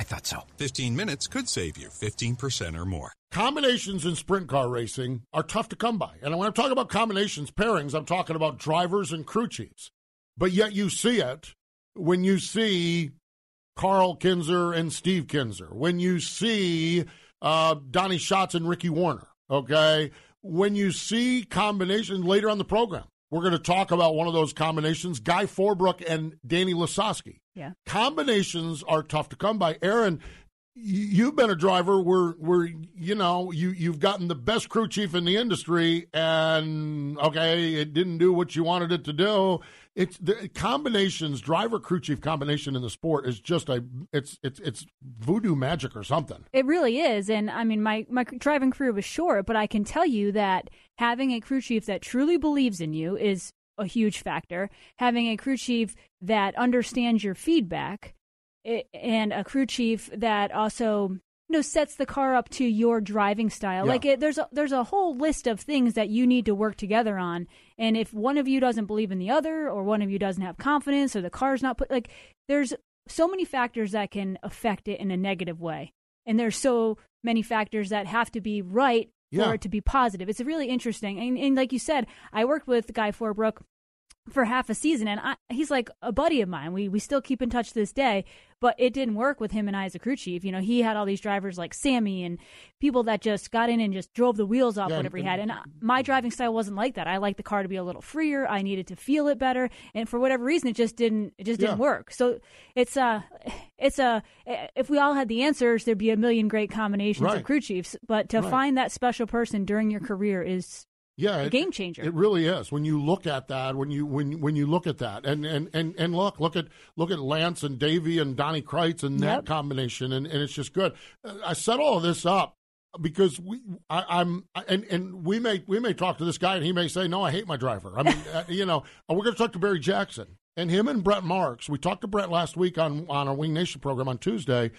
Yeah, I thought so. 15 minutes could save you 15% or more. Combinations in sprint car racing are tough to come by. And when I'm talking about combinations, pairings, I'm talking about drivers and crew chiefs. But yet you see it when you see Karl Kinser and Steve Kinser, when you see uh, Donny Schatz and Ricky Warner, okay? When you see combinations later on the program, we're going to talk about one of those combinations, Guy Forbrook and Danny Lasoski. Yeah. Combinations are tough to come by. Erin, you've been a driver where where you know you you've gotten the best crew chief in the industry and okay it didn't do what you wanted it to do it's the combinations driver crew chief combination in the sport is just a it's it's it's voodoo magic or something it really is and i mean my my driving career was short but i can tell you that having a crew chief that truly believes in you is a huge factor having a crew chief that understands your feedback eh, and a crew chief that also you know sets the car up to your driving style. Yeah. Like it, there's a, there's a whole list of things that you need to work together on. And if one of you doesn't believe in the other, or one of you doesn't have confidence, or the car's not put like there's so many factors that can affect it in a negative way. And there's so many factors that have to be right for it to be positive. It's really interesting. And, and like you said, I worked with Guy Forbrook for half a season and I, he's like a buddy of mine. We we still keep in touch to this day but it didn't work with him and I as a crew chief. You know he had all these drivers like Sammy and people that just got in and just drove the wheels off Yeah, whatever he had. and I- my driving style wasn't like that. I liked the car to be a little freer. I needed to feel it better. And for whatever reason it just didn't it just didn't work. So it's a it's uh, a if we all had the answers there'd be a million great combinations Right. of crew chiefs. But to Right. find that special person during your career is yeah it- game changer It really is when you look at that. When you when when you look at that, and and and, and look look at look at Lance and Davey and Donnie Kreitz and that Yep. combination, and, and it's just good. Uh, I set all of this up because we I, I'm and and we may we may talk to this guy and he may say no I hate my driver. I mean uh, you know uh, we're going to talk to Barry Jackson and him and Brent Marks. We talked to Brent last week on on our Wing Nation program on Tuesday.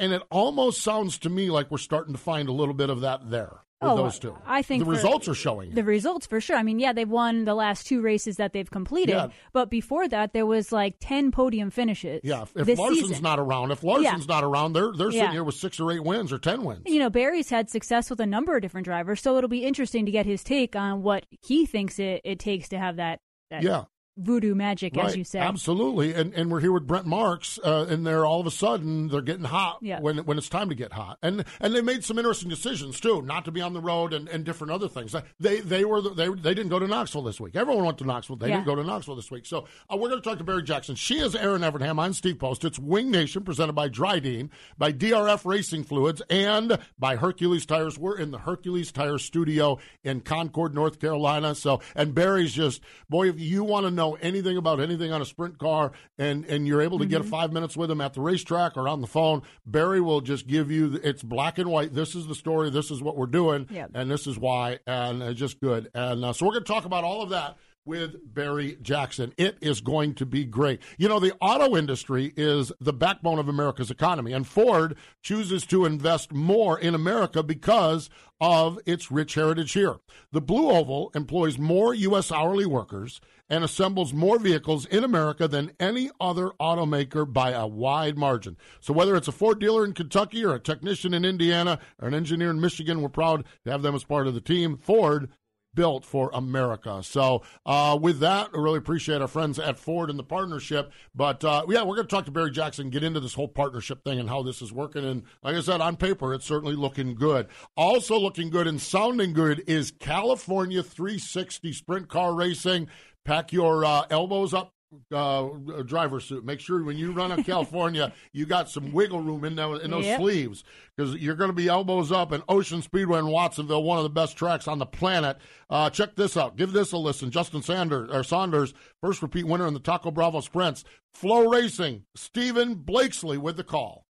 And it almost sounds to me like we're starting to find a little bit of that there Oh, those two. I think the results are showing. it. The results for sure. I mean, yeah, they've won the last two races that they've completed, Yeah. but before that, there was like ten podium finishes. Yeah, if, if this Larson's season. not around, if Larson's not around, they're they're sitting Yeah. here with six or eight wins or ten wins. You know, Barry's had success with a number of different drivers, so it'll be interesting to get his take on what he thinks it, it takes to have that, that Yeah, voodoo magic, right. as you say. Absolutely, and and we're here with Brent Marks, uh, and they're all of a sudden they're getting hot Yeah. when when it's time to get hot, and and they made some interesting decisions too, not to be on the road and, and different other things. They they were the, they they didn't go to Knoxville this week. Everyone went to Knoxville. They Yeah. didn't go to Knoxville this week. So uh, we're going to talk to Barry Jackson. She is Erin Evernham. I'm Steve Post. It's Wing Nation presented by Drydene, by DRF Racing Fluids, and by Hercules Tires. We're in the Hercules Tire Studio in Concord, North Carolina. So and Barry's just boy, if you want to know anything about anything on a sprint car, and and you're able to get Mm-hmm. five minutes with him at the racetrack or on the phone, Barry will just give you it's black and white. This is the story. This is what we're doing, Yep. and this is why, and it's just good. And uh, so we're going to talk about all of that with Barry Jackson. It is going to be great. You know, the auto industry is the backbone of America's economy, and Ford chooses to invest more in America because of its rich heritage here. The Blue Oval employs more U.S. hourly workers and assembles more vehicles in America than any other automaker by a wide margin. So, whether it's a Ford dealer in Kentucky or a technician in Indiana or an engineer in Michigan, we're proud to have them as part of the team. Ford built for America. So, uh, with that, I really appreciate our friends at Ford and the partnership. But uh, yeah, we're going to talk to Barry Jackson, get into this whole partnership thing and how this is working. And like I said, on paper, it's certainly looking good. Also, looking good and sounding good is California 360 Sprint Car Racing. Pack your uh, elbows up uh, driver suit. Make sure when you run in California, you got some wiggle room in, there, in those yep. sleeves because you're going to be elbows up. And Ocean Speedway in Watsonville, one of the best tracks on the planet. Uh, check this out. Give this a listen. Justin Sanders, or Saunders, first repeat winner in the Taco Bravo Sprints. FloRacing. Stephen Blakesley with the call.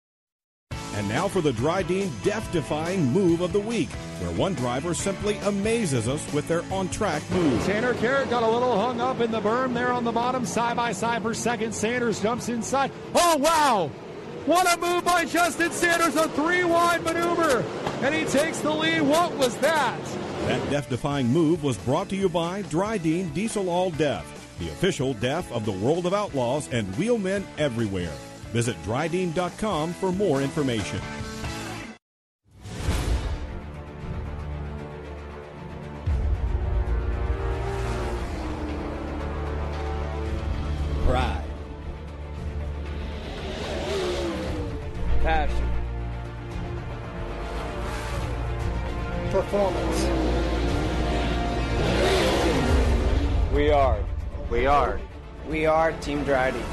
And now for the Dean death defying move of the week, where one driver simply amazes us with their on track move. Tanner Carrick got a little hung up in the berm there on the bottom, side by side for second. Sanders jumps inside. Oh, wow! What a move by Justin Sanders, a three wide maneuver, and he takes the lead. What was that? That death defying move was brought to you by Drydene Diesel All Death, the official death of the world of outlaws and wheelmen everywhere. Visit drydene.com for more information. Pride. Passion. Performance. We are. We are. We are Team Drydene.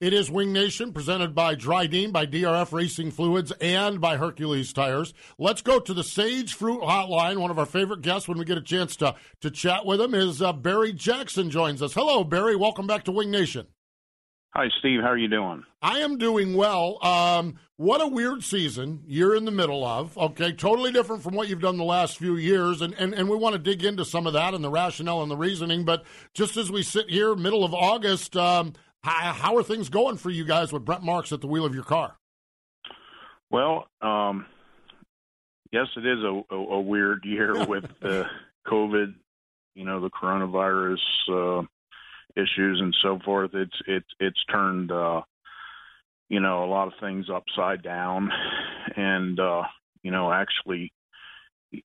It is Wing Nation presented by Drydene, by DRF Racing Fluids, and by Hercules Tires. Let's go to the Sage Fruit Hotline. One of our favorite guests when we get a chance to, to chat with him is uh, Barry Jackson joins us. Hello, Barry. Welcome back to Wing Nation. Hi, Steve. How are you doing? I am doing well. Um, what a weird season you're in the middle of. Okay, totally different from what you've done the last few years, and, and, and we want to dig into some of that and the rationale and the reasoning. But just as we sit here, middle of August, um, how, how are things going for you guys with Brent Marks at the wheel of your car? Well, um, yes, it is a, a, a weird year with the COVID, you know, the coronavirus uh, issues and so forth. It's it's it's turned, uh, you know, a lot of things upside down, and uh, you know, actually,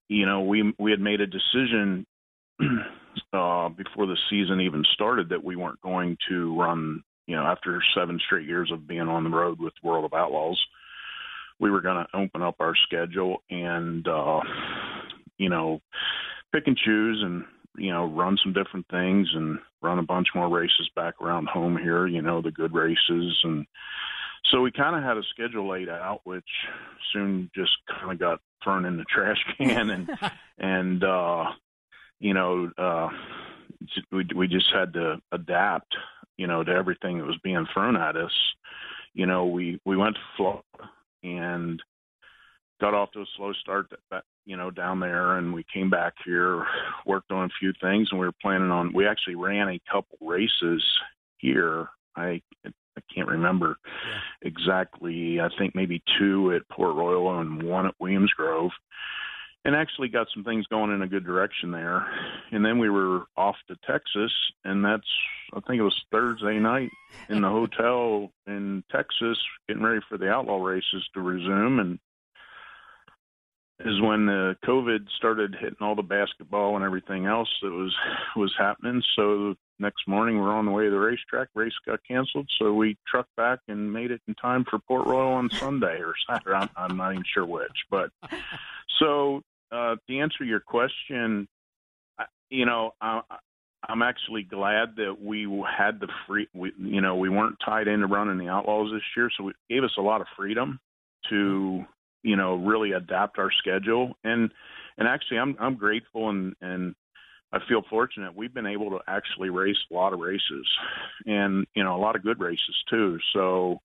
you know, we we had made a decision uh, before the season even started that we weren't going to run you know, after seven straight years of being on the road with World of Outlaws, we were going to open up our schedule and, uh, you know, pick and choose and, you know, run some different things and run a bunch more races back around home here, you know, the good races. And so we kind of had a schedule laid out, which soon just kind of got thrown in the trash can and, and, uh, you know, uh, we, we just had to adapt you know, to everything that was being thrown at us. You know, we we went to Florida and got off to a slow start that, you know down there and we came back here worked on a few things and we were planning on we actually ran a couple races here i i can't remember yeah. exactly i think maybe two at port royal and one at williams grove and actually got some things going in a good direction there. And then we were off to Texas, and that's I think it was Thursday night in the hotel in Texas, getting ready for the outlaw races to resume, and is when the COVID started hitting all the basketball and everything else that was was happening. So next morning we're on the way to the racetrack. Race got canceled, so we trucked back and made it in time for Port Royal on Sunday or Saturday. I'm, I'm not even sure which, but so uh, to answer your question, I- you know, I, I'm actually glad that we had the free. We, you know, we weren't tied into running the Outlaws this year, so it gave us a lot of freedom to, you know, really adapt our schedule. And and actually, I'm I'm grateful and and I feel fortunate. We've been able to actually race a lot of races, and you know, a lot of good races too. So,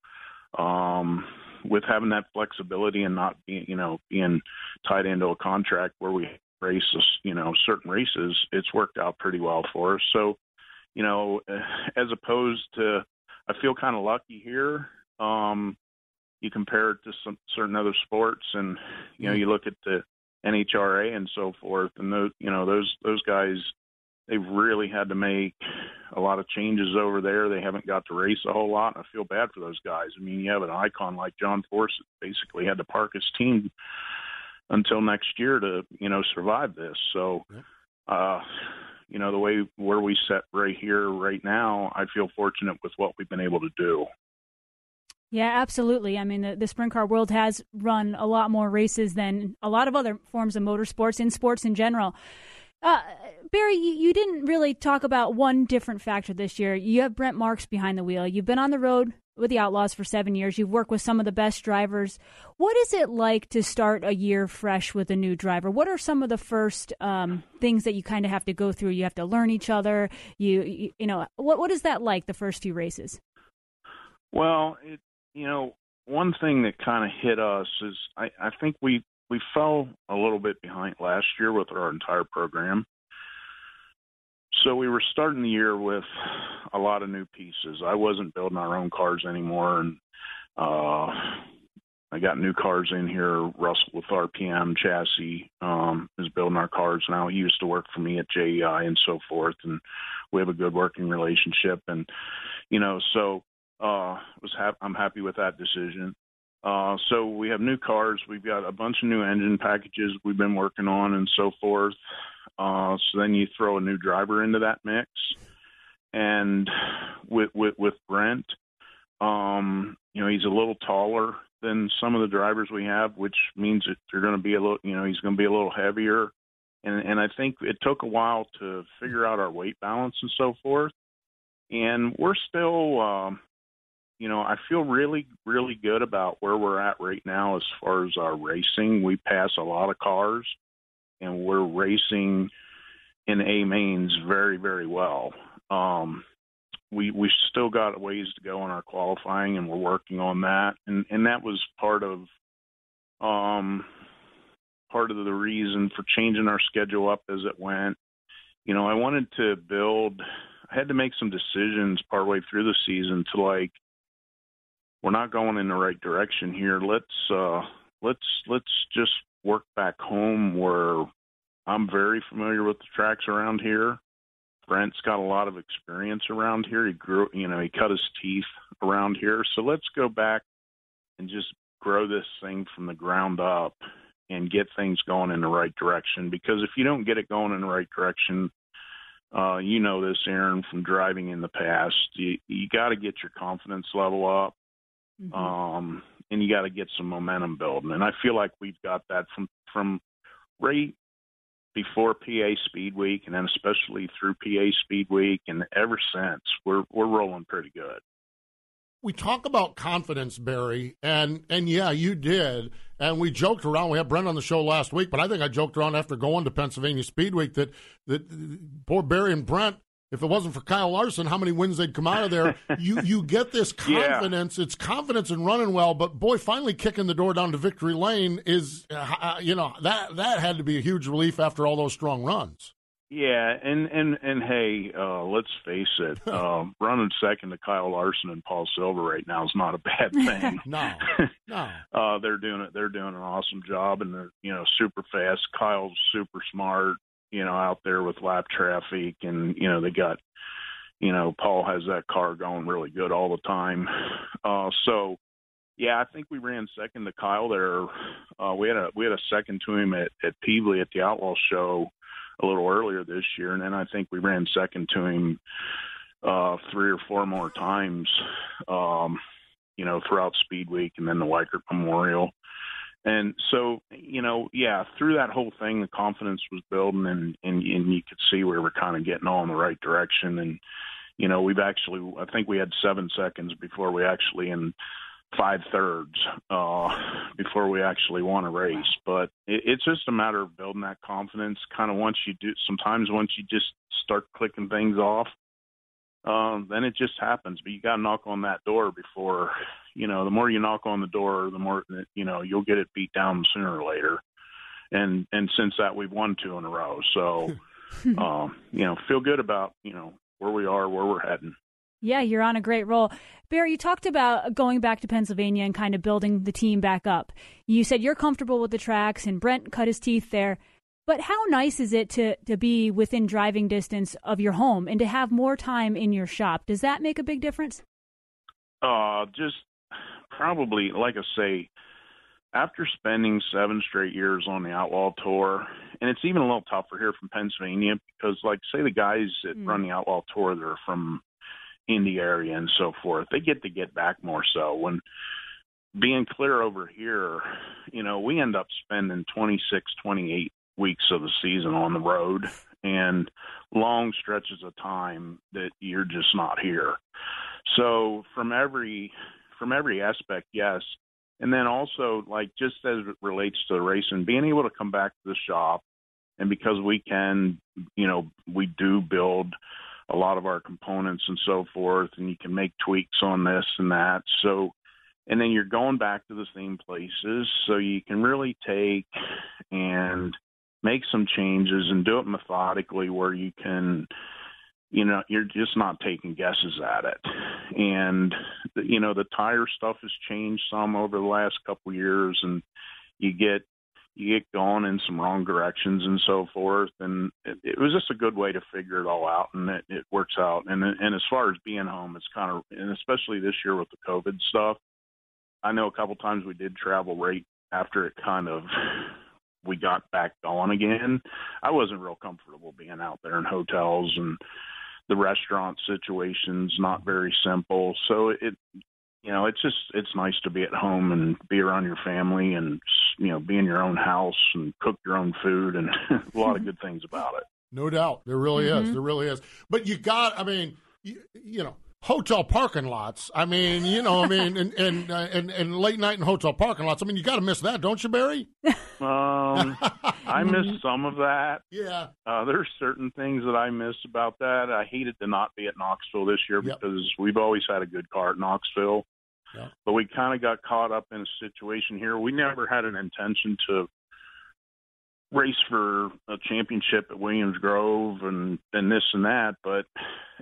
um, with having that flexibility and not being, you know, being tied into a contract where we race you know, certain races, it's worked out pretty well for us. So, you know, as opposed to, I feel kind of lucky here. Um, you compare it to some certain other sports, and you know, you look at the NHRA and so forth, and those, you know, those those guys, they've really had to make a lot of changes over there. They haven't got to race a whole lot. And I feel bad for those guys. I mean, you have an icon like John Force that basically had to park his team until next year to you know survive this. So, uh, you know, the way where we set right here, right now, I feel fortunate with what we've been able to do. Yeah, absolutely. I mean, the, the sprint car world has run a lot more races than a lot of other forms of motorsports in sports in general. Uh, Barry, you, you didn't really talk about one different factor this year. You have Brent Marks behind the wheel. You've been on the road with the Outlaws for seven years. You've worked with some of the best drivers. What is it like to start a year fresh with a new driver? What are some of the first um, things that you kind of have to go through? You have to learn each other. You, you, you know, what what is that like the first few races? Well, it, you know, one thing that kind of hit us is I, I think we we fell a little bit behind last year with our entire program. So we were starting the year with a lot of new pieces. I wasn't building our own cars anymore, and uh, I got new cars in here. Russell with RPM chassis um, is building our cars now. He used to work for me at JEI and so forth, and we have a good working relationship. And you know, so uh, was ha- I'm happy with that decision. Uh, so we have new cars. We've got a bunch of new engine packages we've been working on and so forth. Uh, so then you throw a new driver into that mix, and with with with Brent, um, you know he's a little taller than some of the drivers we have, which means that they're going to be a little, you know, he's going to be a little heavier, and and I think it took a while to figure out our weight balance and so forth, and we're still. Um, you know, I feel really, really good about where we're at right now as far as our racing. We pass a lot of cars, and we're racing in A mains very, very well. Um, we we still got ways to go in our qualifying, and we're working on that. And and that was part of um, part of the reason for changing our schedule up as it went. You know, I wanted to build. I had to make some decisions partway through the season to like we're not going in the right direction here. Let's uh, let's let's just work back home where I'm very familiar with the tracks around here. Brent's got a lot of experience around here. He grew, you know, he cut his teeth around here. So let's go back and just grow this thing from the ground up and get things going in the right direction. Because if you don't get it going in the right direction, uh, you know this, Erin, from driving in the past. You you got to get your confidence level up Mm-hmm. Um, and you got to get some momentum building. And I feel like we've got that from from right before PA Speed Week, and then especially through PA Speed Week, and ever since we're we're rolling pretty good. We talk about confidence, Barry, and and yeah, you did. And we joked around. We had Brent on the show last week, but I think I joked around after going to Pennsylvania Speed Week that that poor Barry and Brent if it wasn't for Kyle Larson, how many wins they'd come out of there. you you get this confidence. Yeah. It's confidence in running well, but boy, finally kicking the door down to victory lane is uh, uh, you know that that had to be a huge relief after all those strong runs. Yeah, and and and hey, uh, let's face it, um, running second to Kyle Larson and Paul Silva right now is not a bad thing. no, no, uh, they're doing it. They're doing an awesome job, and they're you know super fast. Kyle's super smart you know, out there with lap traffic and, you know, they got, you know, Paul has that car going really good all the time. Uh, so, yeah, I think we ran second to Kyle there. Uh, we had a we had a second to him at at Pevely at the Outlaw Show a little earlier this year, and then I think we ran second to him uh, three or four more times, um, you know, throughout Speed Week and then the Weikert Memorial. And so you know yeah through that whole thing the confidence was building and and, and you could see we were kind of getting all in the right direction. And you know we've actually i think we had seven seconds before we actually in five thirds uh before we actually won a race. But it, it's just a matter of building that confidence. Kind of once you do sometimes once you just start clicking things off um then it just happens but you got to knock on that door before you know the more you knock on the door the more you know you'll get it beat down sooner or later and and since that we've won two in a row so um you know feel good about you know where we are where we're heading yeah, you're on a great roll. Barry, you talked about going back to Pennsylvania and kind of building the team back up. You said you're comfortable with the tracks, and Brent cut his teeth there. But how nice is it to, to be within driving distance of your home and to have more time in your shop? Does that make a big difference? Uh, just probably, like I say, after spending seven straight years on the Outlaw Tour, and it's even a little tougher here from Pennsylvania because, like, say the guys that mm. run the Outlaw Tour, they're from in the area and so forth. They get to get back more so when being clear over here, you know, we end up spending 26, 28 weeks of the season on the road and long stretches of time that you're just not here. So from every from every aspect, yes. And then also like just as it relates to the racing, being able to come back to the shop and because we can, you know, we do build a lot of our components and so forth, and you can make tweaks on this and that. So, and then you're going back to the same places, so you can really take and make some changes and do it methodically where you can you know you're just not taking guesses at it and you know the tire stuff has changed some over the last couple of years and you get you get going in some wrong directions and so forth. And it, it was just a good way to figure it all out, and it, it works out. And and as far as being home, it's kind of and especially this year with the COVID stuff. I know a couple times we did travel right after it kind of we got back on again. I wasn't real comfortable being out there in hotels and the restaurant situation's not very simple. So it you know, it's just it's nice to be at home and be around your family and you know be in your own house and cook your own food and a lot of good things about it. No doubt, there really mm-hmm. is. There really is. But you got, I mean, you, you, know, hotel parking lots. I mean, you know, I mean, and and uh, and, and late night in hotel parking lots. I mean, you got to miss that, don't you, Barry? Um, I miss some of that. Yeah. Uh, there's certain things that I miss about that. I hated to not be at Knoxville this year yep. because we've always had a good car at Knoxville. But we kind of got caught up in a situation here. We never had an intention to race for a championship at Williams Grove and and this and that. But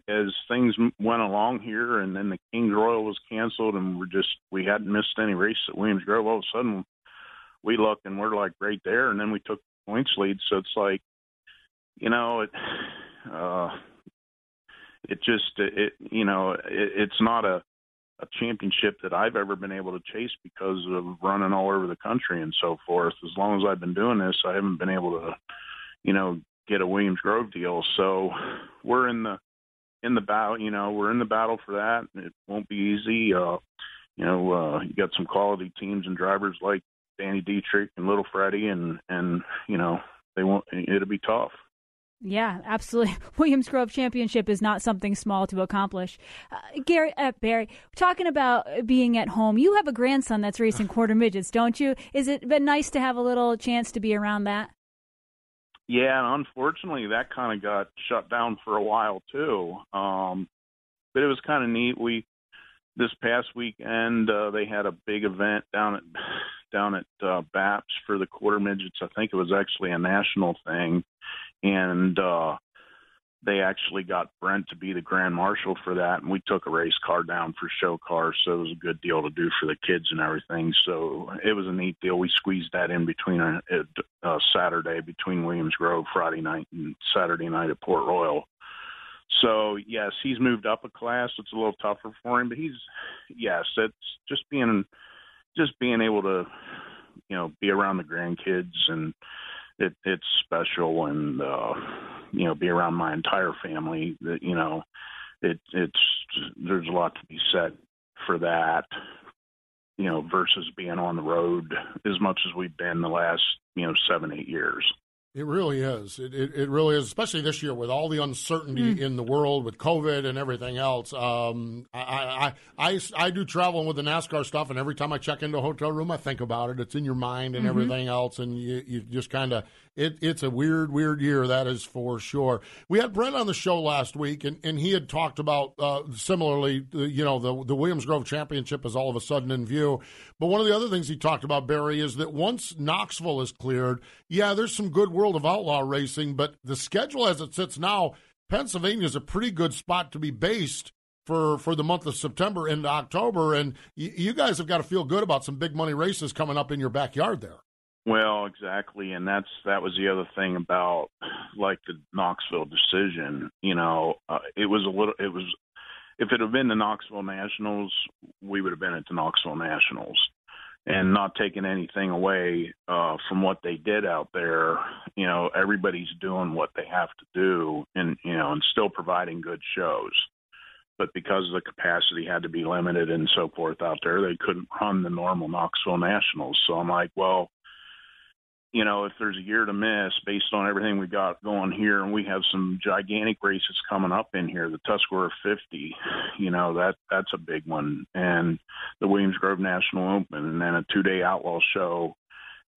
as things went along here, and then the Kings Royal was canceled, and we're just we hadn't missed any race at Williams Grove. All of a sudden, we look and we're like right there, and then we took points lead. So it's like, you know, it. uh it just it you know it, it's not a a championship that I've ever been able to chase because of running all over the country and so forth. As long as I've been doing this, I haven't been able to, you know, get a Williams Grove deal. So we're in the in the battle. You know, we're in the battle for that. It won't be easy. Uh, you know, uh, you got some quality teams and drivers like Danny Dietrich and Little Freddie, and and you know they won't. It'll be tough. Yeah, absolutely. Williams Grove Championship is not something small to accomplish. Uh, Gary, uh, Barry, talking about being at home, you have a grandson that's racing quarter midgets, don't you? Is it been nice to have a little chance to be around that? Yeah, and unfortunately, that kind of got shut down for a while too. Um, but it was kind of neat. We this past weekend uh, they had a big event down at down at uh, BAPS for the quarter midgets. I think it was actually a national thing, and uh, they actually got Brent to be the grand marshal for that, and we took a race car down for show cars, so it was a good deal to do for the kids and everything. So it was a neat deal. We squeezed that in between a, a, a Saturday between Williams Grove Friday night and Saturday night at Port Royal. So yes, he's moved up a class. It's a little tougher for him, but he's yes, it's just being just being able to you know be around the grandkids and it it's special and uh you know be around my entire family that you know it it's there's a lot to be said for that you know, versus being on the road as much as we've been the last, you know, seven, eight years. It really is. It, it, it, really is, especially this year with all the uncertainty mm. in the world with COVID and everything else. Um, I, I, I, I, do traveling with the NASCAR stuff, and every time I check into a hotel room, I think about it. It's in your mind and mm-hmm. everything else, and you, you just kind of it, it's a weird, weird year, that is for sure. We had Brent on the show last week, and, and he had talked about uh, similarly, you know, the, the Williams Grove Championship is all of a sudden in view. But one of the other things he talked about, Barry, is that once Knoxville is cleared, yeah, there's some good World of Outlaw racing, but the schedule as it sits now, Pennsylvania is a pretty good spot to be based for for the month of September into October, and you guys have got to feel good about some big money races coming up in your backyard there. Well, exactly, and that's that was the other thing about like the Knoxville decision. You know, uh, it was a little. It was if it had been the Knoxville Nationals, we would have been at the Knoxville Nationals, and not taking anything away uh, from what they did out there. You know, everybody's doing what they have to do, and you know, and still providing good shows. But because the capacity had to be limited and so forth out there, they couldn't run the normal Knoxville Nationals. So I'm like, well you know, if there's a year to miss based on everything we got going here, and we have some gigantic races coming up in here, the Tuscarora 50, you know, that that's a big one, and the Williams Grove National Open, and then a two-day outlaw show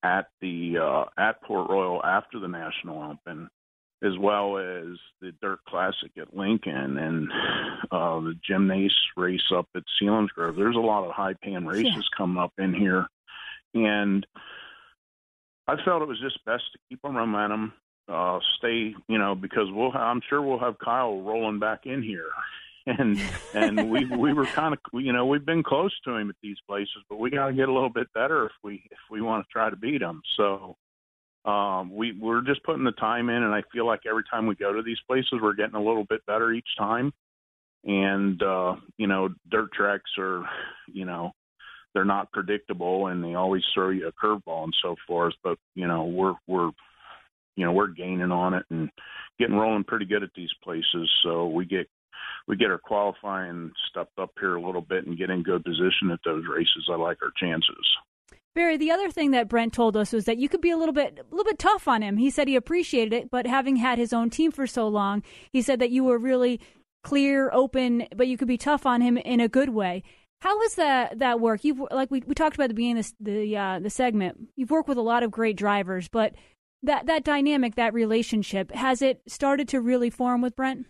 at the uh, at Port Royal after the National Open, as well as the Dirt Classic at Lincoln and uh, the Jim Nace race up at Selinsgrove. There's a lot of high-paying races yeah. coming up in here, and I felt it was just best to keep our momentum, uh, stay, you know, because we'll, I'm sure we'll have Kyle rolling back in here, and and we we were kind of, you know, we've been close to him at these places, but we got to get a little bit better if we if we want to try to beat him. So. Um, we we're just putting the time in, and I feel like every time we go to these places, we're getting a little bit better each time. And uh, you know, dirt tracks are, you know, they're not predictable and they always throw you a curveball and so forth. But you know, we're we're you know we're gaining on it and getting rolling pretty good at these places. So we get we get our qualifying stepped up here a little bit and get in good position at those races. I like our chances. Barry, the other thing that Brent told us was that you could be a little bit a little bit tough on him. He said he appreciated it, but having had his own team for so long, he said that you were really clear, open, but you could be tough on him in a good way. How does that that work? You've like we, we talked about at the beginning of this, the uh, the segment. You've worked with a lot of great drivers, but that that dynamic, that relationship, has it started to really form with Brent?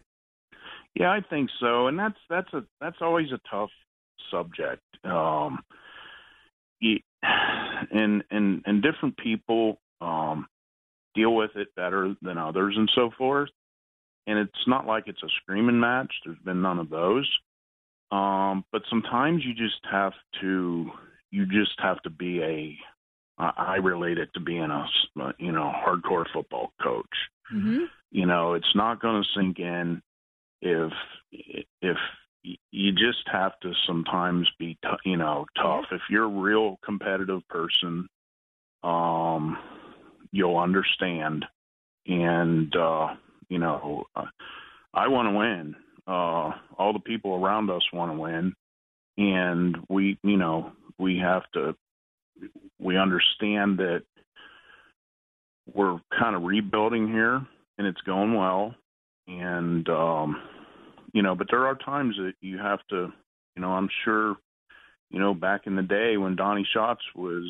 Yeah, I think so, and that's that's a that's always a tough subject. Um, and and and different people um, deal with it better than others, and so forth. And it's not like it's a screaming match. There's been none of those. Um, but sometimes you just have to you just have to be a I relate it to being a you know hardcore football coach. Mm-hmm. You know, it's not going to sink in if if you just have to sometimes be t- you know tough. If you're a real competitive person, um, you'll understand. And uh, you know, I want to win, uh, all the people around us want to win, and we, you know, we have to. We understand that we're kind of rebuilding here, and it's going well, and um, you know, but there are times that you have to, you know, I'm sure, you know, back in the day when Donny Schatz was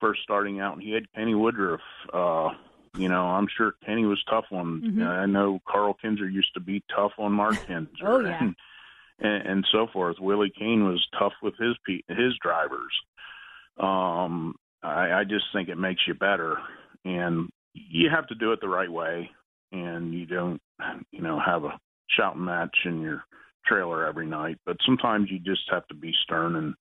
first starting out, and he had Kenny Woodruff. Uh, you know, I'm sure Kenny was tough on. Mm-hmm. I know Karl Kinser used to be tough on Mark Kinser. oh yeah. And, and, and so forth. Willie Kane was tough with his his drivers. Um, I, I just think it makes you better, and you have to do it the right way, and you don't, you know, have a shouting match in your trailer every night. But sometimes you just have to be stern and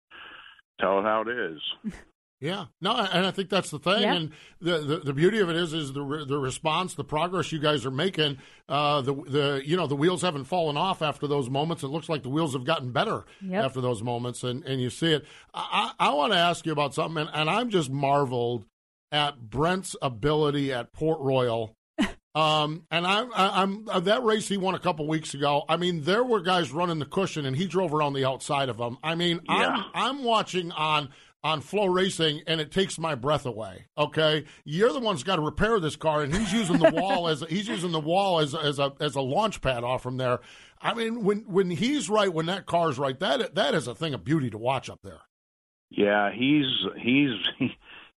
tell it how it is. Yeah, no, and I think that's the thing, yeah. and the, the, the beauty of it is is the the response, the progress you guys are making. Uh, the the you know the wheels haven't fallen off after those moments. It looks like the wheels have gotten better yep. after those moments, and and you see it. I I want to ask you about something, and, and I'm just marveled at Brent's ability at Port Royal Um, and I'm, I'm uh, that race he won a couple weeks ago. I mean, there were guys running the cushion, and he drove around the outside of them. I mean, Yeah. I'm I'm watching on on FloRacing, and it takes my breath away. Okay, you're the one's got to repair this car, and he's using the wall as he's using the wall as as a as a launch pad off from there. I mean, when when he's right, when that car's right, that that is a thing of beauty to watch up there. Yeah, he's he's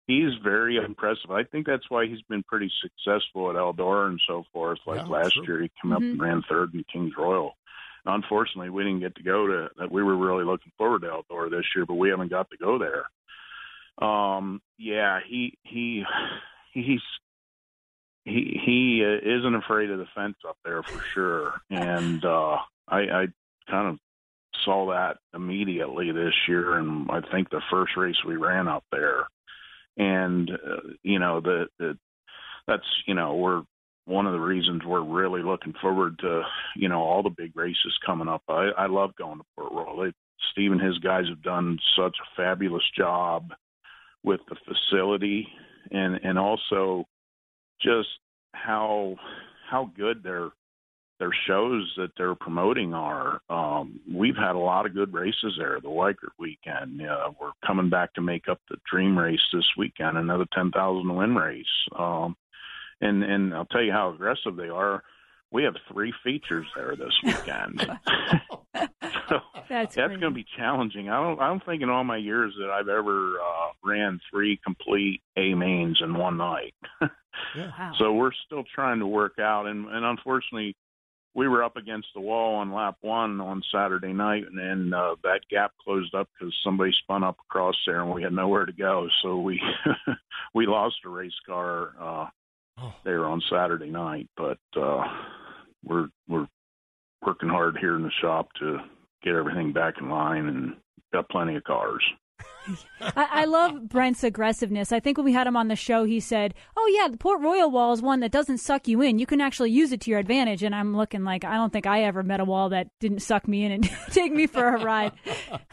he's very impressive. I think that's why he's been pretty successful at Eldora and so forth. Like Yeah, last true. year, he came up Mhm. and ran third in Kings Royal. Unfortunately, we didn't get to go to that. We were really looking forward to Eldora this year, but we haven't got to go there. Um, yeah, he he he's he he uh, isn't afraid of the fence up there for sure, and uh, I, I kind of saw that immediately this year, and I think the first race we ran up there, and uh, you know the, the that's you know we're one of the reasons we're really looking forward to you know all the big races coming up. I, I love going to Port Royal. They, Steve and his guys have done such a fabulous job with the facility and and also just how how good their their shows that they're promoting are. Um, we've had a lot of good races there. The Weikert weekend, uh, we're coming back to make up the Dream Race this weekend, another ten thousand win race. Um, and and I'll tell you how aggressive they are. We have three features there this weekend. so That's that's going to be challenging. I don't. I don't think in all my years that I've ever uh, ran three complete A mains in one night. Wow. So we're still trying to work out, and, and unfortunately, we were up against the wall on lap one on Saturday night, and then uh, that gap closed up because somebody spun up across there, and we had nowhere to go. So we we lost a race car uh, there on Saturday night, but uh, we're we're working hard here in the shop to get everything back in line, and got plenty of cars. I, I love Brent's aggressiveness. I think when we had him on the show, he said, "Oh yeah, the Port Royal wall is one that doesn't suck you in. You can actually use it to your advantage." And I'm looking like I don't think I ever met a wall that didn't suck me in and take me for a ride.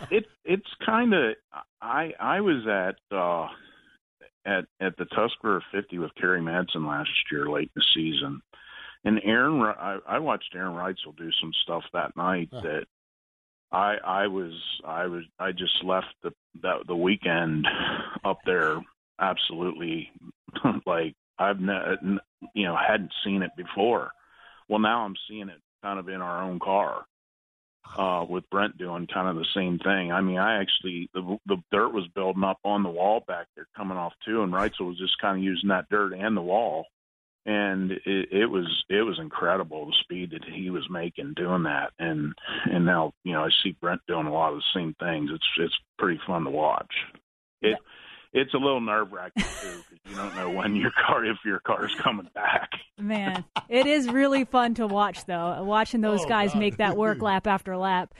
it it's kind of I I was at uh at at the Tuscarora 50 with Kerry Madsen last year late in the season, and Erin I, I watched Aaron Reutzel do some stuff that night that I I was I was I just left the that the weekend up there absolutely like I've ne- you know hadn't seen it before. Well, now I'm seeing it kind of in our own car uh, with Brent doing kind of the same thing. I mean, I actually the the dirt was building up on the wall back there, coming off too, and Reutzel was just kind of using that dirt and the wall, and it, it was it was incredible the speed that he was making doing that, and and now you know I see Brent doing a lot of the same things. It's it's pretty fun to watch. It it's a little nerve wracking too because you don't know when your car if your car is coming back. Man, it is really fun to watch, though, watching those Oh, guys God. make that work lap after lap.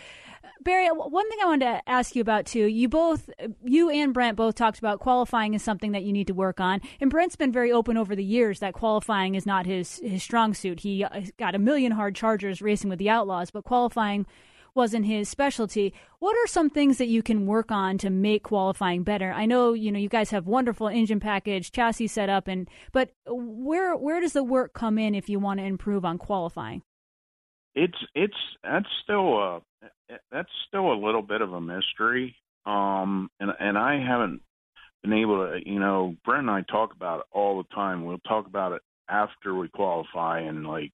Barry, one thing I wanted to ask you about too. You both, you and Brent both talked about qualifying is something that you need to work on, and Brent's been very open over the years that qualifying is not his his strong suit. He uh, got a million hard chargers racing with the Outlaws, but qualifying wasn't his specialty. What are some things that you can work on to make qualifying better? I know you know you guys have wonderful engine package, chassis set up, and but where where does the work come in if you want to improve on qualifying? it's it's that's still a that's still a little bit of a mystery um and and i haven't been able to you know brent and i talk about it all the time we'll talk about it after we qualify and like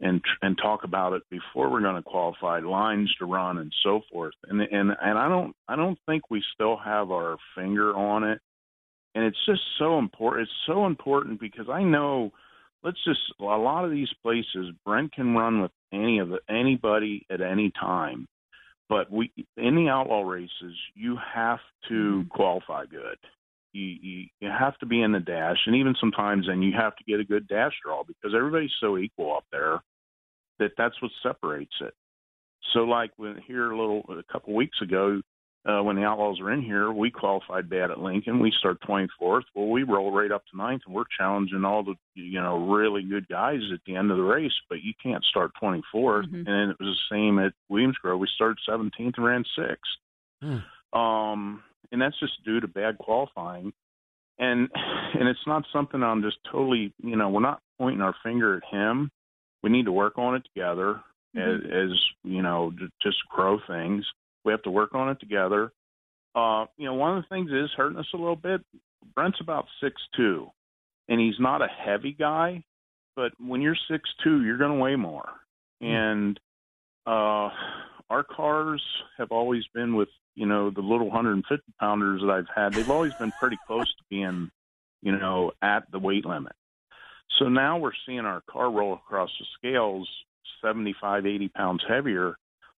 and and talk about it before we're going to qualify lines to run and so forth and and and i don't i don't think we still have our finger on it and it's just so important it's so important because i know let's just a lot of these places Brent can run with any of the anybody at any time. But we in the outlaw races you have to mm-hmm. qualify good. You, you you have to be in the dash and even sometimes then you have to get a good dash draw because everybody's so equal up there that that's what separates it. So like when here a little a couple weeks ago uh, when the Outlaws were in here, we qualified bad at Lincoln. We start 24th. Well, we roll right up to ninth, and we're challenging all the you know really good guys at the end of the race. But you can't start 24th. Mm-hmm. And it was the same at Williams Grove. We started 17th and ran sixth. Um, and that's just due to bad qualifying. and and it's not something I'm just totally you know we're not pointing our finger at him. We need to work on it together Mm-hmm. as, as you know just grow things. We have to work on it together. Uh, you know, one of the things is hurting us a little bit. Brent's about six two, and he's not a heavy guy, but when you're six two, you're going to weigh more. And uh, our cars have always been with you know the little 150 pounders that I've had. They've always been pretty close to being you know at the weight limit. So now we're seeing our car roll across the scales 75, 80 pounds heavier.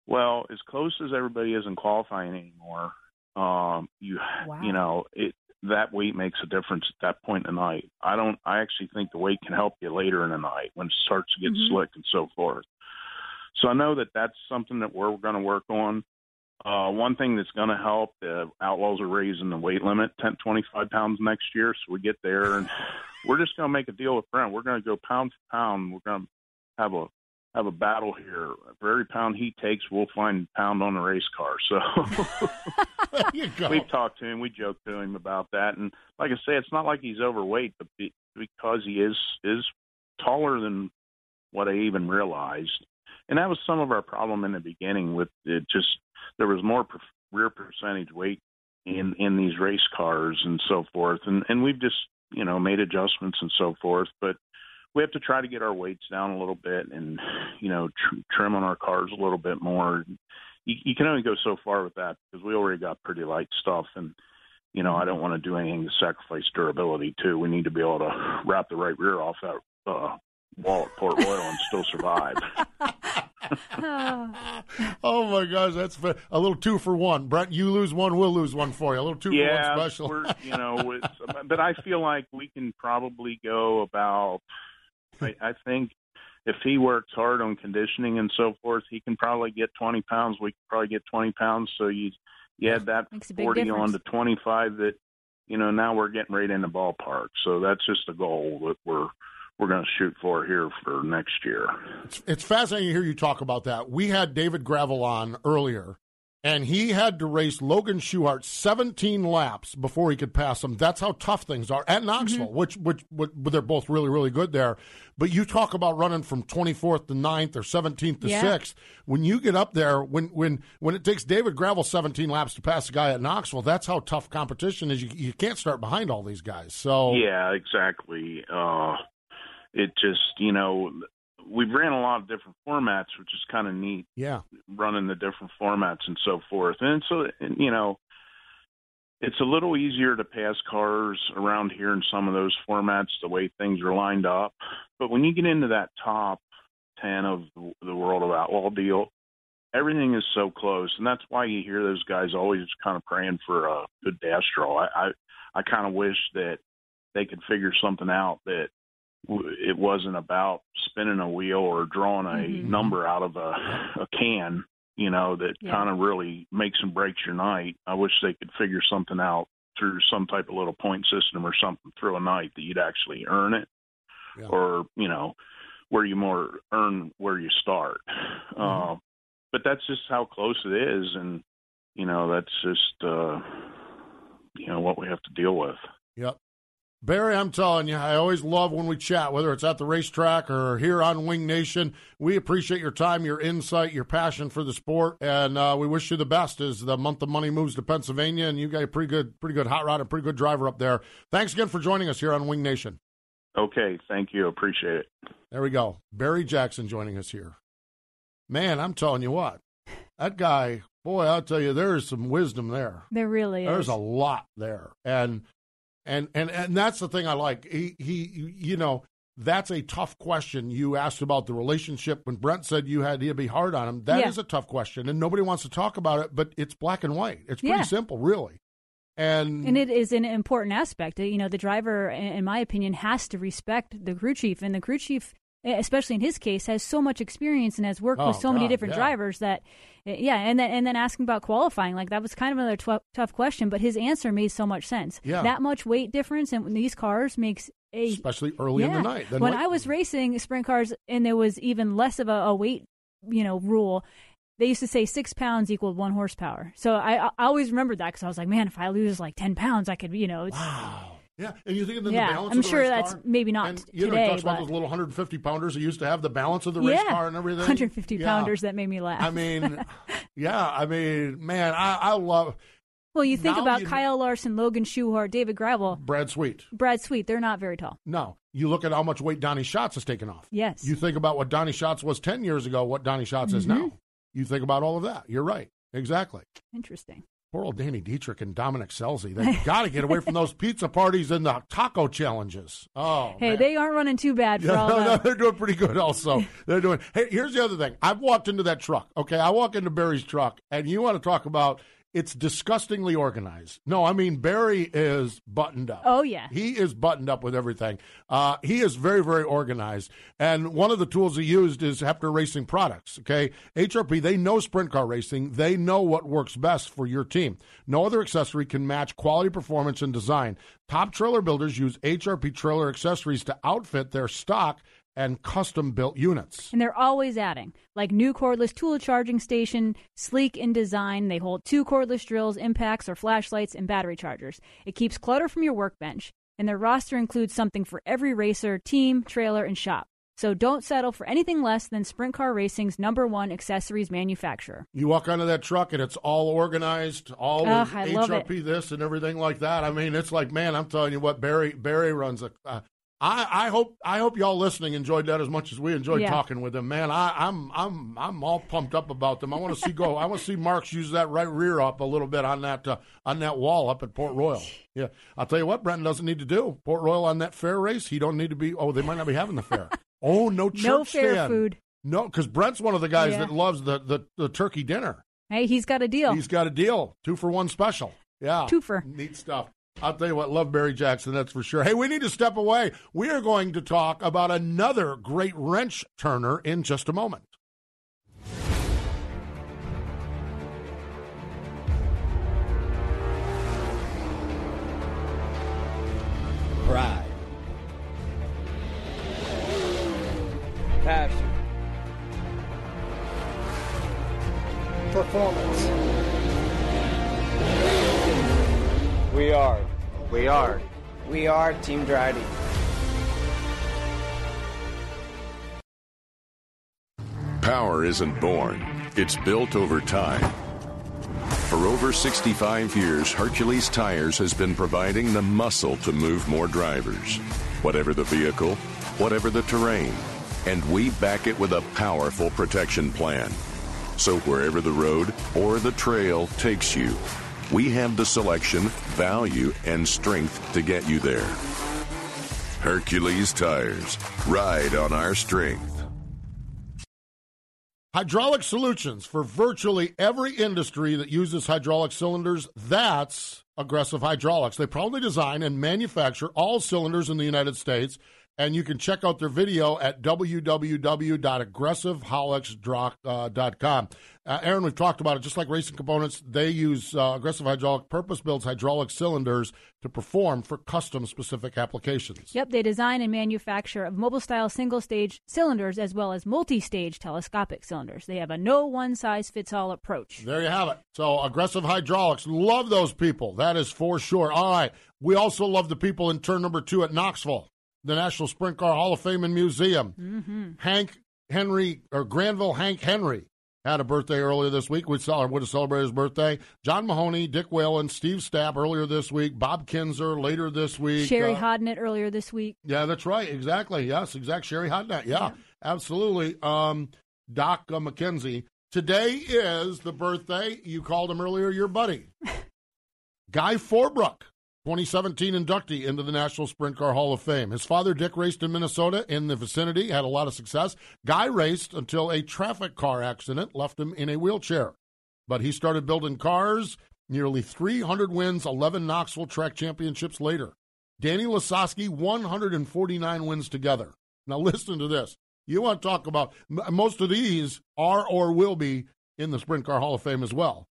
Well, as close as everybody is in qualifying anymore, um, you you know it that weight makes a difference at that point in the night. I don't. I actually think the weight can help you later in the night when it starts to get Mhm. slick and so forth. So I know that that's something that we're going to work on. Uh, one thing that's going to help, the Outlaws are raising the weight limit 10, 25 pounds next year, so we get there, and we're just going to make a deal with Brent. We're going to go pound for pound. We're going to have a have a battle here. For every pound he takes, we'll find a pound on the race car. So we've talked to him. We joked to him about that, and like I say, it's not like he's overweight, but be, because he is is taller than what I even realized. And that was some of our problem in the beginning with it just there was more per, rear percentage weight in in these race cars and so forth. And and we've just you know made adjustments and so forth but we have to try to get our weights down a little bit and you know tr- trim on our cars a little bit more. You, you can only go so far with that because we already got pretty light stuff and you know I don't want to do anything to sacrifice durability too. We need to be able to wrap the right rear off that uh wall at Port Royal and still survive oh my gosh, that's a little two for one. Brent, you lose one, we'll lose one for you. A little two yeah, for one special. we're you know, it's, but I feel like we can probably go about. I, I think if he works hard on conditioning and so forth, he can probably get twenty pounds. We could probably get twenty pounds. So you you add that Makes a forty difference. on to twenty five. That you know now we're getting right in the ballpark. So that's just a goal that we're we're going to shoot for here for next year. it's fascinating to hear you talk about that. We had David Gravel on earlier, and he had to race Logan Schuchart 17 laps before he could pass him. That's how tough things are at Knoxville, which, which, which, they're both really, really good there. But you talk about running from 24th to 9th or 17th to Yeah. 6th. When you get up there, when, when, when it takes David Gravel 17 laps to pass a guy at Knoxville, that's how tough competition is. You, you can't start behind all these guys. So Yeah, exactly. Uh, it just, you know, we've ran a lot of different formats, which is kind of neat. Yeah. running the different formats and so forth. And so, you know, it's a little easier to pass cars around here in some of those formats the way things are lined up. But when you get into that top 10 of the- World of Outlaw deal, everything is so close. And that's why you hear those guys always kind of praying for a good dash draw. I, I, I kind of wish that they could figure something out that it wasn't about spinning a wheel or drawing a Mhm. number out of a, a can, you know, that Yeah. kind of really makes and breaks your night. I wish they could figure something out through some type of little point system or something through a night that you'd actually earn it, or you know, where you more earn where you start. Uh, but that's just how close it is, and you know, that's just uh, you know what we have to deal with. Yep. Barry, I'm telling you, I always love when we chat, whether it's at the racetrack or here on Winged Nation. We appreciate your time, your insight, your passion for the sport, and uh, we wish you the best as the month of money moves to Pennsylvania. And you got a pretty good, pretty good hot rod and pretty good driver up there. Thanks again for joining us here on Winged Nation. Okay, thank you, appreciate it. There we go. Barry Jackson joining us here. Man, I'm telling you what, that guy, boy, I'll tell you, there is some wisdom there. There really is. There's a lot there, and and and and that's the thing I like. He he, you know, that's a tough question. You asked about the relationship when Brent said you had to be hard on him. That is Yeah. a tough question, and nobody wants to talk about it. But it's black and white. It's pretty Yeah. simple, really. And And it is an important aspect. You know, the driver, in my opinion, has to respect the crew chief, and the crew chief, Eh, especially in his case, has so much experience and has worked Oh, with so many different yeah. drivers that, eh, yeah. And then and then asking about qualifying, like that was kind of another tw- tough question, but his answer made so much sense. Yeah. that much weight difference in these cars makes a especially early in the night. Then when I was racing sprint cars and there was even less of a, a weight, you know, rule, they used to say six pounds equaled one horsepower. So I, I always remembered that because I was like, man, if I lose like 10 pounds, I could, you know, it's, Yeah, and you think of the balance of the Yeah, balance I'm sure race that's car? maybe not and, you know, today, he talks about those little 150 pounders that used to have the balance of the race yeah, car and everything. 150 Yeah. pounders that made me laugh. I mean, yeah, I mean, man, I, I love well, you think now about you- Kyle Larson, Logan Schuchart, David Gravel, Brad Sweet. Brad Sweet. They're not very tall. No, you look at how much weight Donny Schatz has taken off. Yes. You think about what Donny Schatz was 10 years ago, what Donny Schatz is Mhm. now. You think about all of that. You're right. Exactly. Interesting. Poor old Danny Dietrich and Dominic Scelzi. They've got to get away from those pizza parties and the taco challenges. Oh, Hey, man. they aren't running too bad for Yeah, all no, no, they're doing pretty good. Also, they're doing. Hey, here's the other thing. I've walked into that truck. Okay, I walk into Barry's truck, and you want to talk about it's disgustingly organized. No, I mean Barry is buttoned up. Oh yeah. He is buttoned up with everything. Uh, he is very, very organized. And one of the tools he used is Hepner Racing Products. Okay. HRP, they know sprint car racing. They know what works best for your team. No other accessory can match quality performance and design. Top trailer builders use HRP trailer accessories to outfit their stock and custom built units. And they're always adding, like new cordless tool charging station, sleek in design. They hold two cordless drills, impacts or flashlights, and battery chargers. It keeps clutter from your workbench, and their roster includes something for every racer, team, trailer, and shop. So don't settle for anything less than Sprint Car Racing's number one accessories manufacturer. You walk onto that truck and it's all organized, all Ugh. HRP this and everything like that. I mean, it's like, man, I'm telling you what, Barry Barry runs a. I, I hope I hope y'all listening enjoyed that as much as we enjoyed Yeah. talking with them. Man, I, I'm I'm I'm all pumped up about them. I want to see go. I want to see Marks use that right rear up a little bit on that uh, on that wall up at Port Royal. Yeah, I'll tell you what, Brenton doesn't need to do Port Royal on that fair race. He don't need to be. Oh, they might not be having the fair. Oh, no church No fair stand. food. No, because Brent's one of the guys Yeah. that loves the, the the turkey dinner. Hey, he's got a deal. He's got a deal. Two for one special. Yeah. Twofer. Neat stuff. I'll tell you what, love Barry Jackson, that's for sure. Hey, we need to step away. We are going to talk about another great wrench turner in just a moment. Pride. We are. We are Team Drydene. Power isn't born, it's built over time. For over 65 years, Hercules Tires has been providing the muscle to move more drivers. Whatever the vehicle, whatever the terrain. And we back it with a powerful protection plan. So wherever the road or the trail takes you, we have the selection, value, and strength to get you there. Hercules Tires. Ride on our strength. Hydraulic solutions for virtually every industry that uses hydraulic cylinders. That's Aggressive Hydraulics. They proudly design and manufacture all cylinders in the United States. And you can check out their video at www.aggressivehydraulics.com. Uh, Erin, we've talked about it. Just like racing components, they use uh, Aggressive Hydraulic purpose built hydraulic cylinders to perform for custom specific applications. Yep, they design and manufacture of mobile style single stage cylinders as well as multi stage telescopic cylinders. They have a no one size fits all approach. There you have it. So, Aggressive Hydraulics, love those people. That is for sure. All right. We also love the people in turn number two at Knoxville, the National Sprint Car Hall of Fame and Museum. Mm-hmm. Hank Henry, or Granville Hank Henry, had a birthday earlier this week. We would have celebrated his birthday. John Mahoney, Dick Whalen, Steve Stapp earlier this week. Bob Kinser later this week. Sherry Uh, Hodnett earlier this week. yeah, that's right. Exactly. Yes, exact. Sherry Hodnett. Yeah, absolutely. Um, Doc uh, McKenzie. Today is the birthday. You called him earlier, your buddy, Guy Forbrook, 2017 inductee into the National Sprint Car Hall of Fame. His father, Dick, raced in Minnesota in the vicinity, had a lot of success. Guy raced until a traffic car accident left him in a wheelchair. But he started building cars, nearly 300 wins, 11 Knoxville track championships later. Danny Lasoski, 149 wins together. Now, listen to this. You want to talk about most of these are or will be in the Sprint Car Hall of Fame as well.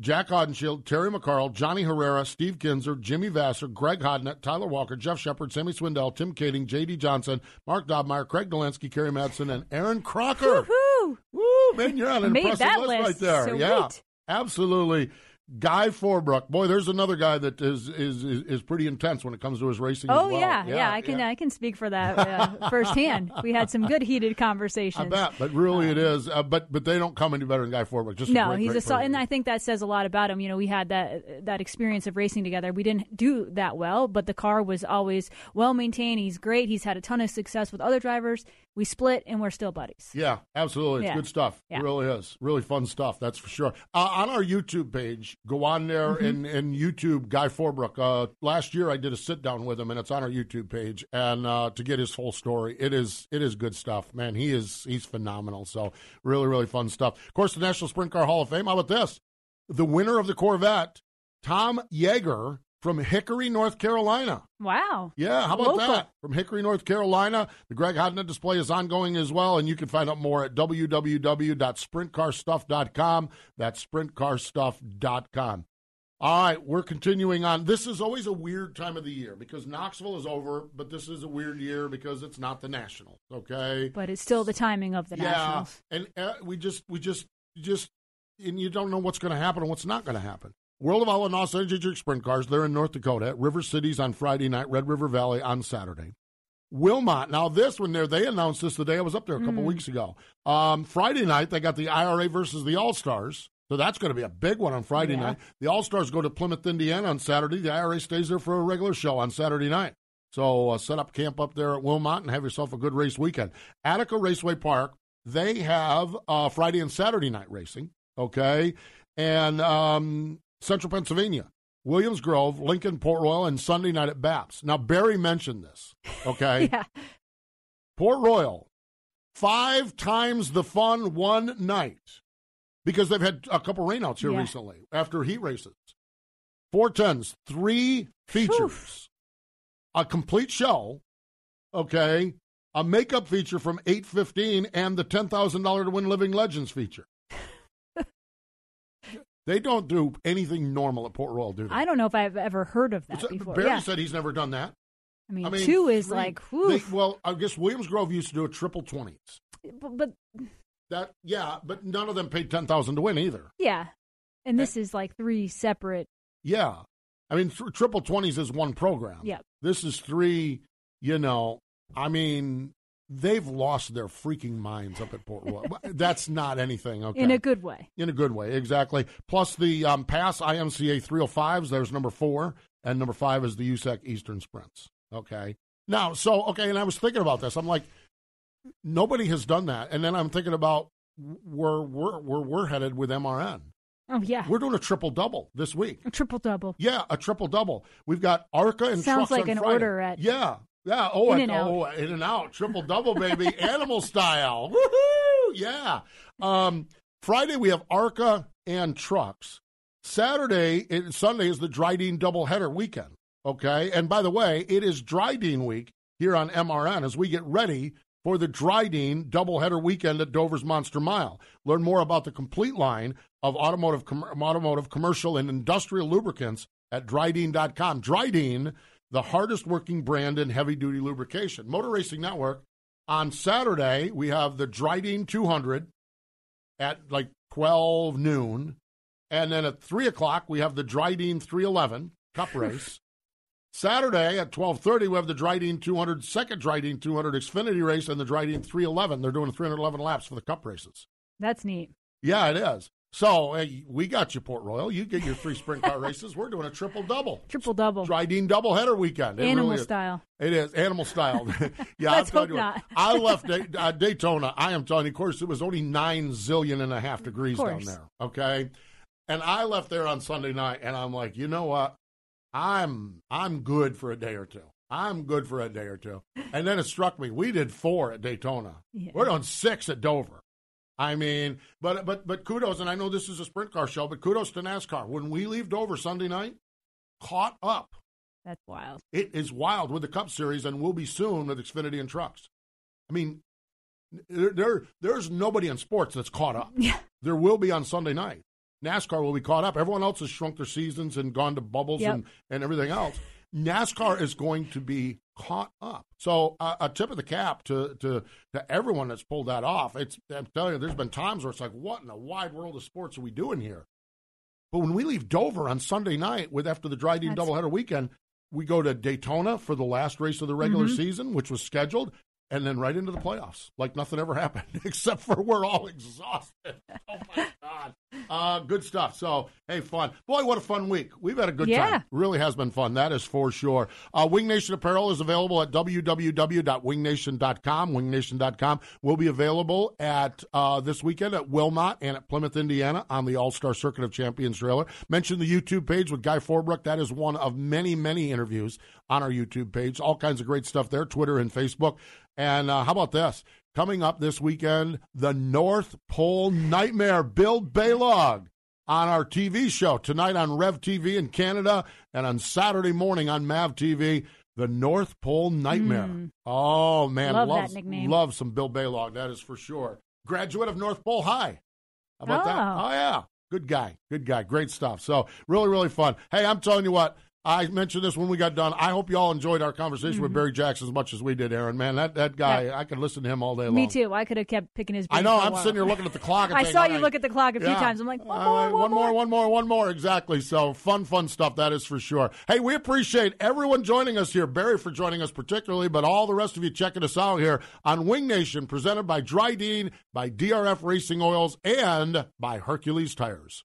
Jac Haudenschild, Terry McCarl, Johnny Herrera, Steve Kinser, Jimmy Vassar, Greg Hodnett, Tyler Walker, Jeff Shepard, Sammy Swindell, Tim Kaeding, J.D. Johnson, Mark Dobmeyer, Craig Dollansky, Kerry Madsen, and Aaron Crocker. Woohoo! Woo, man, you're on an Made impressive list, list. right there. Sweet. Yeah, absolutely Guy Forbrook. Boy, there's another guy that is is is, pretty intense when it comes to his racing. Oh well. yeah, yeah, I can I can speak for that uh, firsthand. We had some good heated conversations. I bet, but really it is. Uh, but but they don't come any better than Guy Forbrook. Just no, great, he's great a sol- and I think that says a lot about him. You know, we had that that experience of racing together. We didn't do that well, but the car was always well maintained. He's great. He's had a ton of success with other drivers. We split, and we're still buddies. Yeah, absolutely. It's Yeah. good stuff. Yeah. It really is. Really fun stuff, that's for sure. Uh, on our YouTube page, go on there Mm-hmm. and, and YouTube Guy Forbrook. Uh, last year I did a sit down with him and it's on our YouTube page and uh, to get his whole story. It is it is good stuff. Man, he is he's phenomenal. So really, really fun stuff. Of course, the National Sprint Car Hall of Fame. How about this? The winner of the Corvette, Tom Yeager from Hickory, North Carolina. Wow. Yeah, how about Local. that? From Hickory, North Carolina. The Greg Hodnett display is ongoing as well, and you can find out more at www.sprintcarstuff.com. That's sprintcarstuff.com. All right, we're continuing on. This is always a weird time of the year because Knoxville is over, but this is a weird year because it's not the National, okay? But it's still the timing of the yeah, Nationals. and uh, we just, we just, just, and you don't know what's going to happen and what's not going to happen. World of Outlaw Los Angeles Sprint Cars, they're in North Dakota. at River Cities on Friday night, Red River Valley on Saturday. Wilmot. Now, this one there, they announced this the day I was up there a couple Mm. weeks ago. Um, Friday night, they got the IRA versus the All Stars. So that's going to be a big one on Friday Yeah. night. The All Stars go to Plymouth, Indiana on Saturday. The IRA stays there for a regular show on Saturday night. So uh, set up camp up there at Wilmot and have yourself a good race weekend. Attica Raceway Park, they have uh, Friday and Saturday night racing. Okay. And um, Central Pennsylvania, Williams Grove, Lincoln, Port Royal, and Sunday night at Baps. Now, Barry mentioned this. Okay. yeah. Port Royal, five times the fun one night because they've had a couple rainouts here Yeah. recently after heat races. Four tons, three features, a complete show, okay, a makeup feature from 815 and the $10,000 to win Living Legends feature. They don't do anything normal at Port Royal, do they? I don't know if I've ever heard of that So, before. Barry yeah. said he's never done that. I mean, I mean, two is three- like, they- well, I guess Williams Grove used to do a triple twenties. but, but That yeah, but none of them paid ten thousand to win either. yeah, and this is like three separate. Yeah, I mean tr- triple twenties is one program. Yep. this is three. You know, I mean, they've lost their freaking minds up at Port Royal. That's not anything. Okay, In a good way. In a good way, exactly. Plus the um, pass IMCA 305s. There's number four, and number five is the USAC Eastern Sprints. Okay. Now, so okay, and I was thinking about this. I'm like, nobody has done that, and then I'm thinking about where we're where we're headed with MRN. Oh yeah, We're doing a triple double this week. a triple double. Yeah, a triple double. We've got Arca and Sounds trucks like an Friday. order at yeah, yeah. Oh, In and Out. oh, in and out, triple double, baby, animal style. Woohoo! Yeah. Um, Friday we have Arca and trucks. Saturday, and Sunday is the Drydene doubleheader weekend. Okay, and by the way, it is Drydene week here on MRN as we get ready for the Drydene doubleheader weekend at Dover's Monster Mile. Learn more about the complete line of automotive, com- automotive, commercial, and industrial lubricants at Drydene.com. Drydene, the hardest working brand in heavy duty lubrication. Motor Racing Network. On Saturday, we have the Drydene 200 at like 12 noon. And then at 3 o'clock, we have the Drydene 311 Cup race. Saturday at 12:30 we have the Drydene 200 second Drydene 200 Xfinity race and the Drydene 311. They're doing 311 laps for the Cup races. That's neat. Yeah, it is. So we got you, Port Royal. You get your three sprint car races. We're doing a triple double, Triple double. Drydene double header weekend. It Animal really style. It is animal style. yeah, Let's hope you not. I left Day- uh, Daytona. I am telling you, of course, it was only nine zillion and a half degrees down there. Okay, and I left there on Sunday night, and I'm like, you know what? I'm I'm good for a day or two. I'm good for a day or two. And then it struck me, we did four at Daytona. Yeah. We're doing six at Dover. I mean, but but but kudos, and I know this is a sprint car show, but kudos to NASCAR. When we leave Dover Sunday night, caught up. That's wild. It is wild with the Cup Series, and will be soon with Xfinity and trucks. I mean, there, there there's nobody in sports that's caught up. Yeah. There will be on Sunday night. NASCAR will be caught up. Everyone else has shrunk their seasons and gone to bubbles Yep. and, and everything else. NASCAR is going to be caught up. So uh, a tip of the cap to, to to everyone that's pulled that off. It's I'm telling you, there's been times where it's like, what in the wide world of sports are we doing here? But when we leave Dover on Sunday night with after the Drydene doubleheader weekend, we go to Daytona for the last race of the regular Mhm. season, which was scheduled, and then right into the playoffs, like nothing ever happened, except for we're all exhausted. Oh my god, uh, good stuff. So hey, fun, boy, what a fun week. We've had a good Yeah. time. Really has been fun. That is for sure. Uh, Winged Nation apparel is available at www.wingnation.com. Wingnation.com will be available at uh, this weekend at Wilmot and at Plymouth, Indiana, on the All Star Circuit of Champions trailer. Mention the YouTube page with Guy Forbrook. That is one of many, many interviews on our YouTube page. All kinds of great stuff there, Twitter and Facebook. And uh, how about this? Coming up this weekend, the North Pole Nightmare, Bill Balog on our TV show tonight on Rev TV in Canada and on Saturday morning on Mav TV. The North Pole Nightmare. Mm. Oh man, Love that love, nickname. love some Bill Balog. That is for sure. Graduate of North Pole High. How about that? Oh. Oh yeah, good guy, good guy, great stuff. So really, really fun. Hey, I'm telling you what. I mentioned this when we got done. I hope you all enjoyed our conversation with Mhm. Barry Jackson as much as we did, Erin. Man, that, that guy, I could listen to him all day long. Me too. I could have kept picking his. I know. I'm sitting here looking at the clock. I saw you right. look at the clock a few Yeah. times. I'm like, one more, one, one more, one more, one more. Exactly. So fun, fun stuff. That is for sure. Hey, we appreciate everyone joining us here. Barry for joining us particularly, but all the rest of you checking us out here on Winged Nation, presented by Drydene, by DRF Racing Oils, and by Hercules Tires.